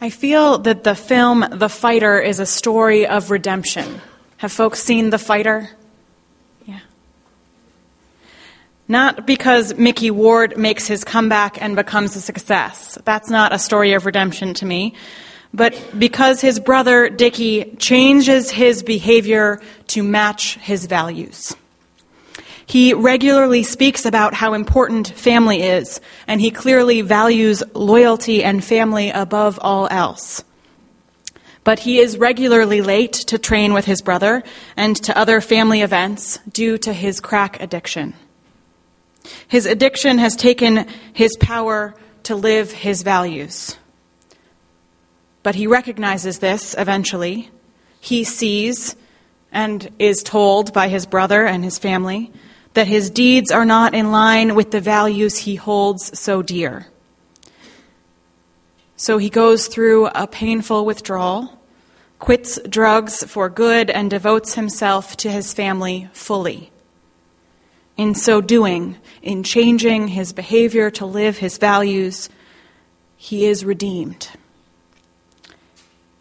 I feel that the film The Fighter is a story of redemption. Have folks seen The Fighter? Yeah. Not because Micky Ward makes his comeback and becomes a success. That's not a story of redemption to me. But because his brother Dickie changes his behavior to match his values. He regularly speaks about how important family is, and he clearly values loyalty and family above all else. But he is regularly late to train with his brother and to other family events due to his crack addiction. His addiction has taken his power to live his values. But he recognizes this eventually. He sees and is told by his brother and his family that his deeds are not in line with the values he holds so dear. So he goes through a painful withdrawal, quits drugs for good, and devotes himself to his family fully. In so doing, in changing his behavior to live his values, he is redeemed.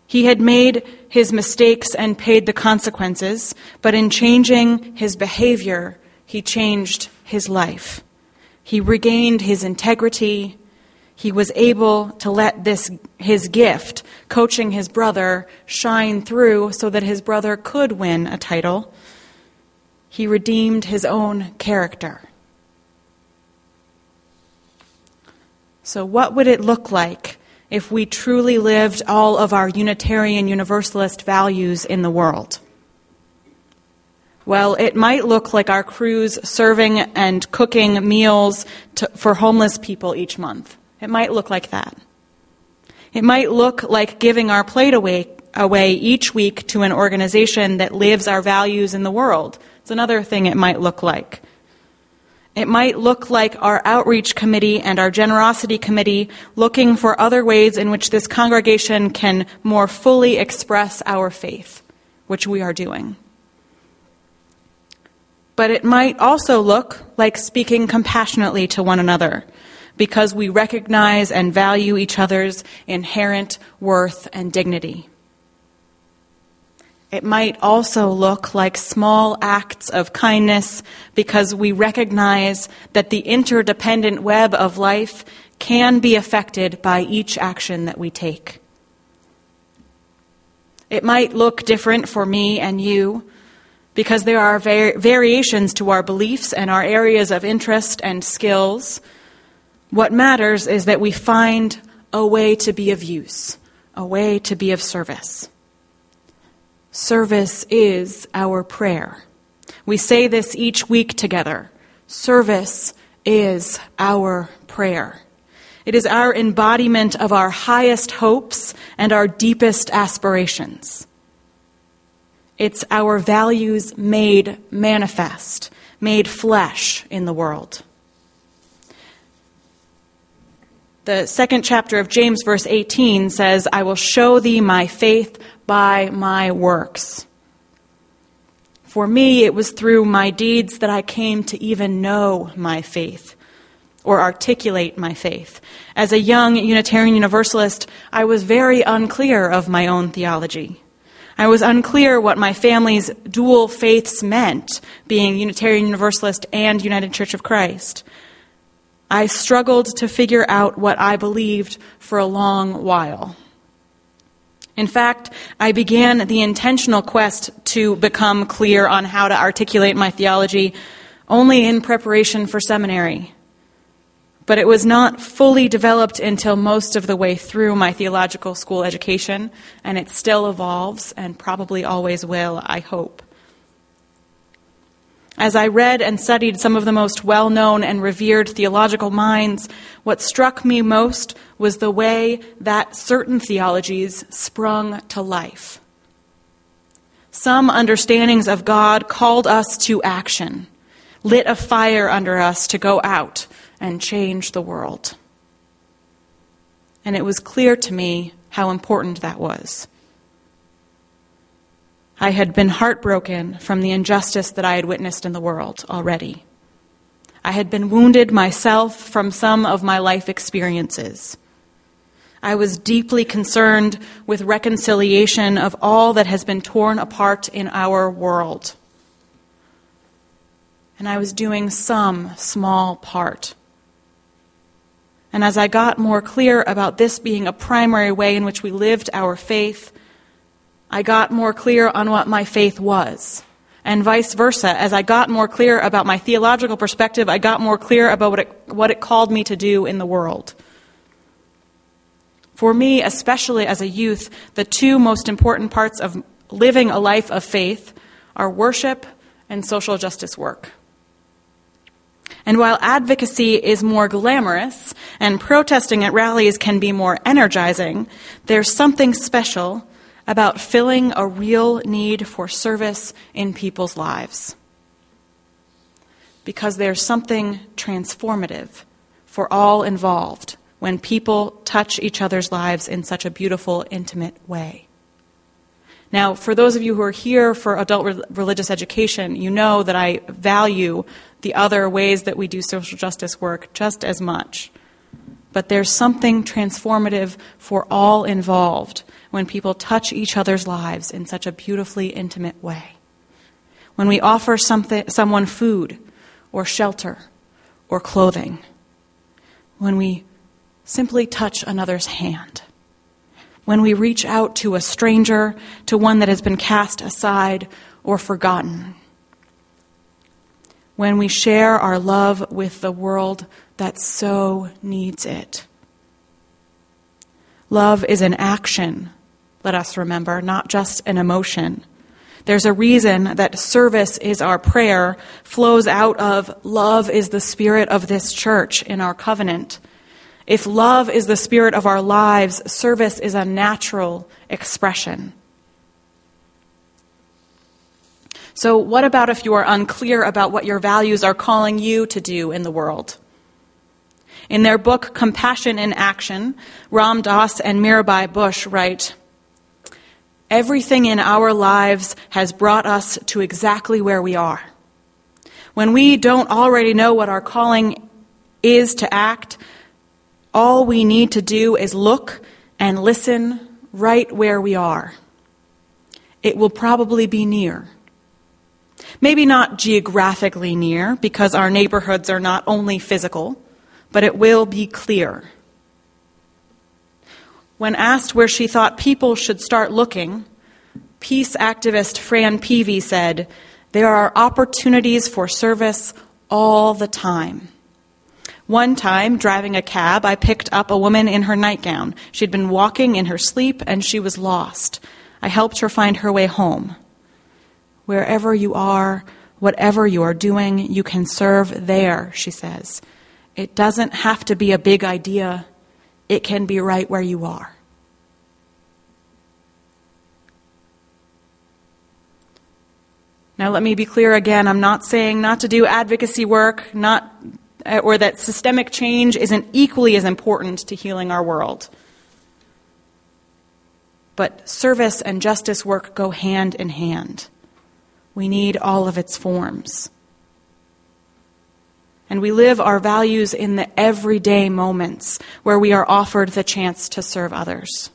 He had made his mistakes and paid the consequences, but in changing his behavior, he changed his life. He regained his integrity. He was able to let this, his gift, coaching his brother, shine through so that his brother could win a title. He redeemed his own character. So, what would it look like if we truly lived all of our Unitarian Universalist values in the world? Well, it might look like our crews serving and cooking meals to, for homeless people each month. It might look like that. It might look like giving our plate away, away each week to an organization that lives our values in the world. It's another thing it might look like. It might look like our outreach committee and our generosity committee looking for other ways in which this congregation can more fully express our faith, which we are doing but it might also look like speaking compassionately to one another because we recognize and value each other's inherent worth and dignity. It might also look like small acts of kindness because we recognize that the interdependent web of life can be affected by each action that we take. It might look different for me and you because there are var- variations to our beliefs and our areas of interest and skills. What matters is that we find a way to be of use, a way to be of service. Service is our prayer. We say this each week together. Service is our prayer. It is our embodiment of our highest hopes and our deepest aspirations. It's our values made manifest, made flesh in the world. The second chapter of James, verse 18, says, I will show thee my faith by my works. For me, it was through my deeds that I came to even know my faith or articulate my faith. As a young Unitarian Universalist, I was very unclear of my own theology. I was unclear what my family's dual faiths meant, being Unitarian Universalist and United Church of Christ. I struggled to figure out what I believed for a long while. In fact, I began the intentional quest to become clear on how to articulate my theology only in preparation for seminary but it was not fully developed until most of the way through my theological school education, and it still evolves and probably always will, I hope. As I read and studied some of the most well known and revered theological minds, what struck me most was the way that certain theologies sprung to life. Some understandings of God called us to action, lit a fire under us to go out and change the world. And it was clear to me how important that was. I had been heartbroken from the injustice that I had witnessed in the world already. I had been wounded myself from some of my life experiences. I was deeply concerned with reconciliation of all that has been torn apart in our world. And I was doing some small part. And as I got more clear about this being a primary way in which we lived our faith, I got more clear on what my faith was. And vice versa. As I got more clear about my theological perspective, I got more clear about what it, what it called me to do in the world. For me, especially as a youth, the two most important parts of living a life of faith are worship and social justice work. And while advocacy is more glamorous and protesting at rallies can be more energizing, there's something special about filling a real need for service in people's lives. Because there's something transformative for all involved when people touch each other's lives in such a beautiful, intimate way. Now, for those of you who are here for adult re- religious education, you know that I value the other ways that we do social justice work just as much. But there's something transformative for all involved when people touch each other's lives in such a beautifully intimate way. When we offer something, someone food or shelter or clothing. When we simply touch another's hand when we reach out to a stranger, to one that has been cast aside or forgotten. When we share our love with the world that so needs it. Love is an action, let us remember, not just an emotion. There's a reason that service is our prayer, flows out of love is the spirit of this church in our covenant. If love is the spirit of our lives, service is a natural expression. So, what about if you are unclear about what your values are calling you to do in the world? In their book, Compassion in Action, Ram Dass and Mirabai Bush write Everything in our lives has brought us to exactly where we are. When we don't already know what our calling is to act, all we need to do is look and listen right where we are. It will probably be near. Maybe not geographically near, because our neighborhoods are not only physical, but it will be clear. When asked where she thought people should start looking, peace activist Fran Peavey said, There are opportunities for service all the time. One time, driving a cab, I picked up a woman in her nightgown. She'd been walking in her sleep and she was lost. I helped her find her way home. Wherever you are, whatever you are doing, you can serve there, she says. It doesn't have to be a big idea, it can be right where you are. Now, let me be clear again. I'm not saying not to do advocacy work, not Uh, or that systemic change isn't equally as important to healing our world. But service and justice work go hand in hand. We need all of its forms. And we live our values in the everyday moments where we are offered the chance to serve others.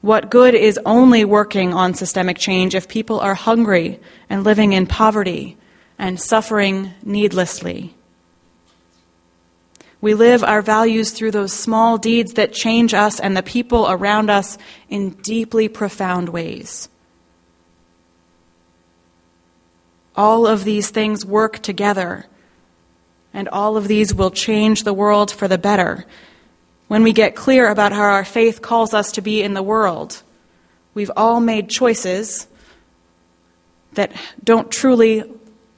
What good is only working on systemic change if people are hungry and living in poverty and suffering needlessly. We live our values through those small deeds that change us and the people around us in deeply profound ways. All of these things work together, and all of these will change the world for the better. When we get clear about how our faith calls us to be in the world, we've all made choices that don't truly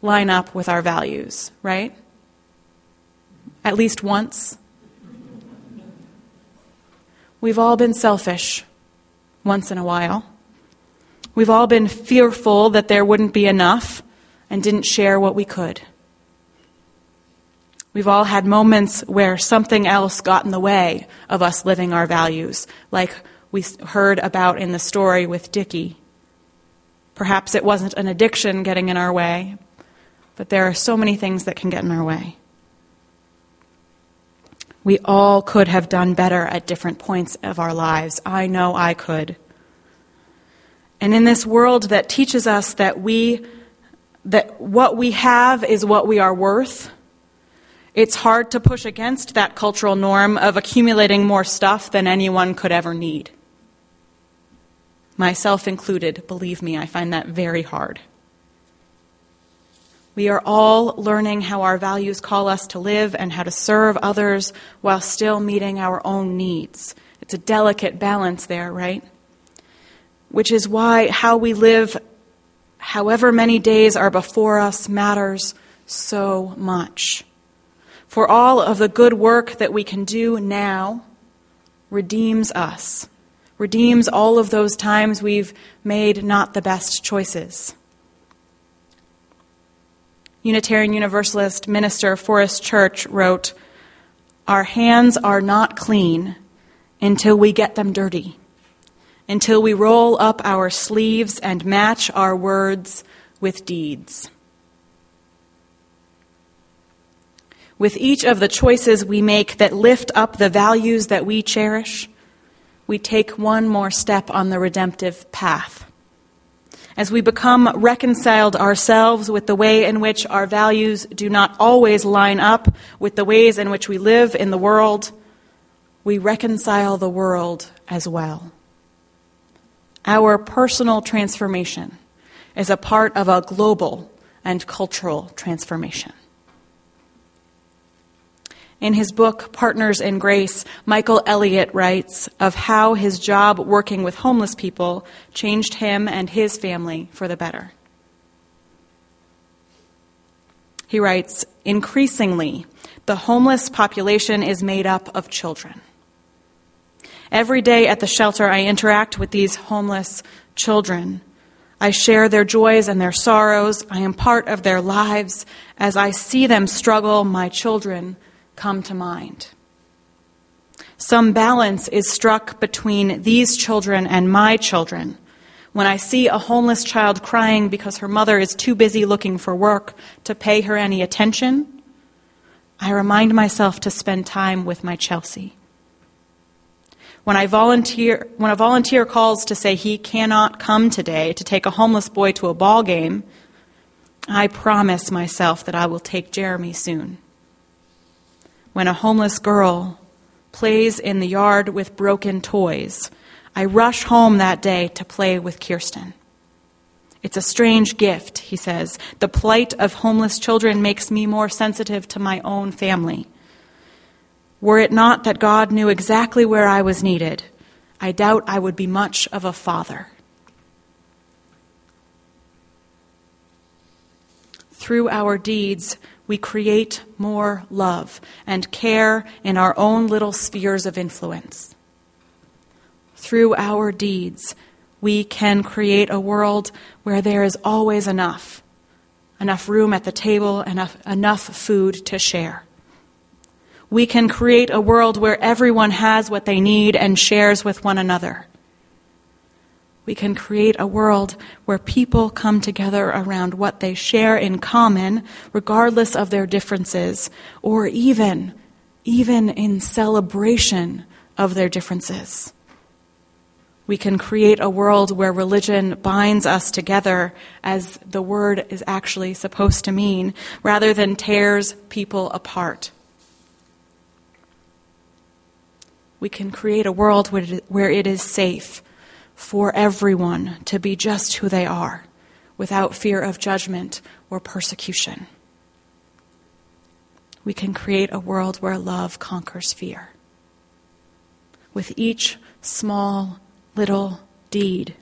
line up with our values, right? At least once. We've all been selfish once in a while. We've all been fearful that there wouldn't be enough and didn't share what we could. We've all had moments where something else got in the way of us living our values, like we heard about in the story with Dickie. Perhaps it wasn't an addiction getting in our way, but there are so many things that can get in our way. We all could have done better at different points of our lives. I know I could. And in this world that teaches us that we that what we have is what we are worth, it's hard to push against that cultural norm of accumulating more stuff than anyone could ever need. Myself included, believe me, I find that very hard. We are all learning how our values call us to live and how to serve others while still meeting our own needs. It's a delicate balance there, right? Which is why how we live, however many days are before us, matters so much. For all of the good work that we can do now redeems us, redeems all of those times we've made not the best choices. Unitarian Universalist minister Forrest Church wrote, Our hands are not clean until we get them dirty, until we roll up our sleeves and match our words with deeds. With each of the choices we make that lift up the values that we cherish, we take one more step on the redemptive path as we become reconciled ourselves with the way in which our values do not always line up with the ways in which we live in the world, we reconcile the world as well. Our personal transformation is a part of a global and cultural transformation. In his book, Partners in Grace, Michael Elliott writes of how his job working with homeless people changed him and his family for the better. He writes Increasingly, the homeless population is made up of children. Every day at the shelter, I interact with these homeless children. I share their joys and their sorrows. I am part of their lives. As I see them struggle, my children come to mind. Some balance is struck between these children and my children. When I see a homeless child crying because her mother is too busy looking for work to pay her any attention, I remind myself to spend time with my Chelsea. When I volunteer, when a volunteer calls to say he cannot come today to take a homeless boy to a ball game, I promise myself that I will take Jeremy soon when a homeless girl plays in the yard with broken toys. I rush home that day to play with Kirsten. It's a strange gift, he says. The plight of homeless children makes me more sensitive to my own family. Were it not that God knew exactly where I was needed, I doubt I would be much of a father. Through our deeds, we create more love and care in our own little spheres of influence. Through our deeds, we can create a world where there is always enough enough room at the table, enough, enough food to share. We can create a world where everyone has what they need and shares with one another we can create a world where people come together around what they share in common, regardless of their differences, or even, even in celebration of their differences. We can create a world where religion binds us together, as the word is actually supposed to mean, rather than tears people apart. We can create a world where it is safe for everyone to be just who they are without fear of judgment or persecution. We can create a world where love conquers fear. With each small little deed.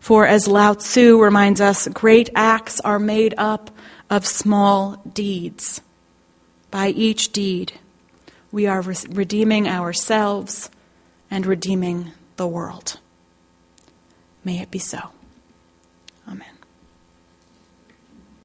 For as Lao Tzu reminds us, great acts are made up of small deeds. By each deed, we are redeeming ourselves and redeeming the world. May it be so.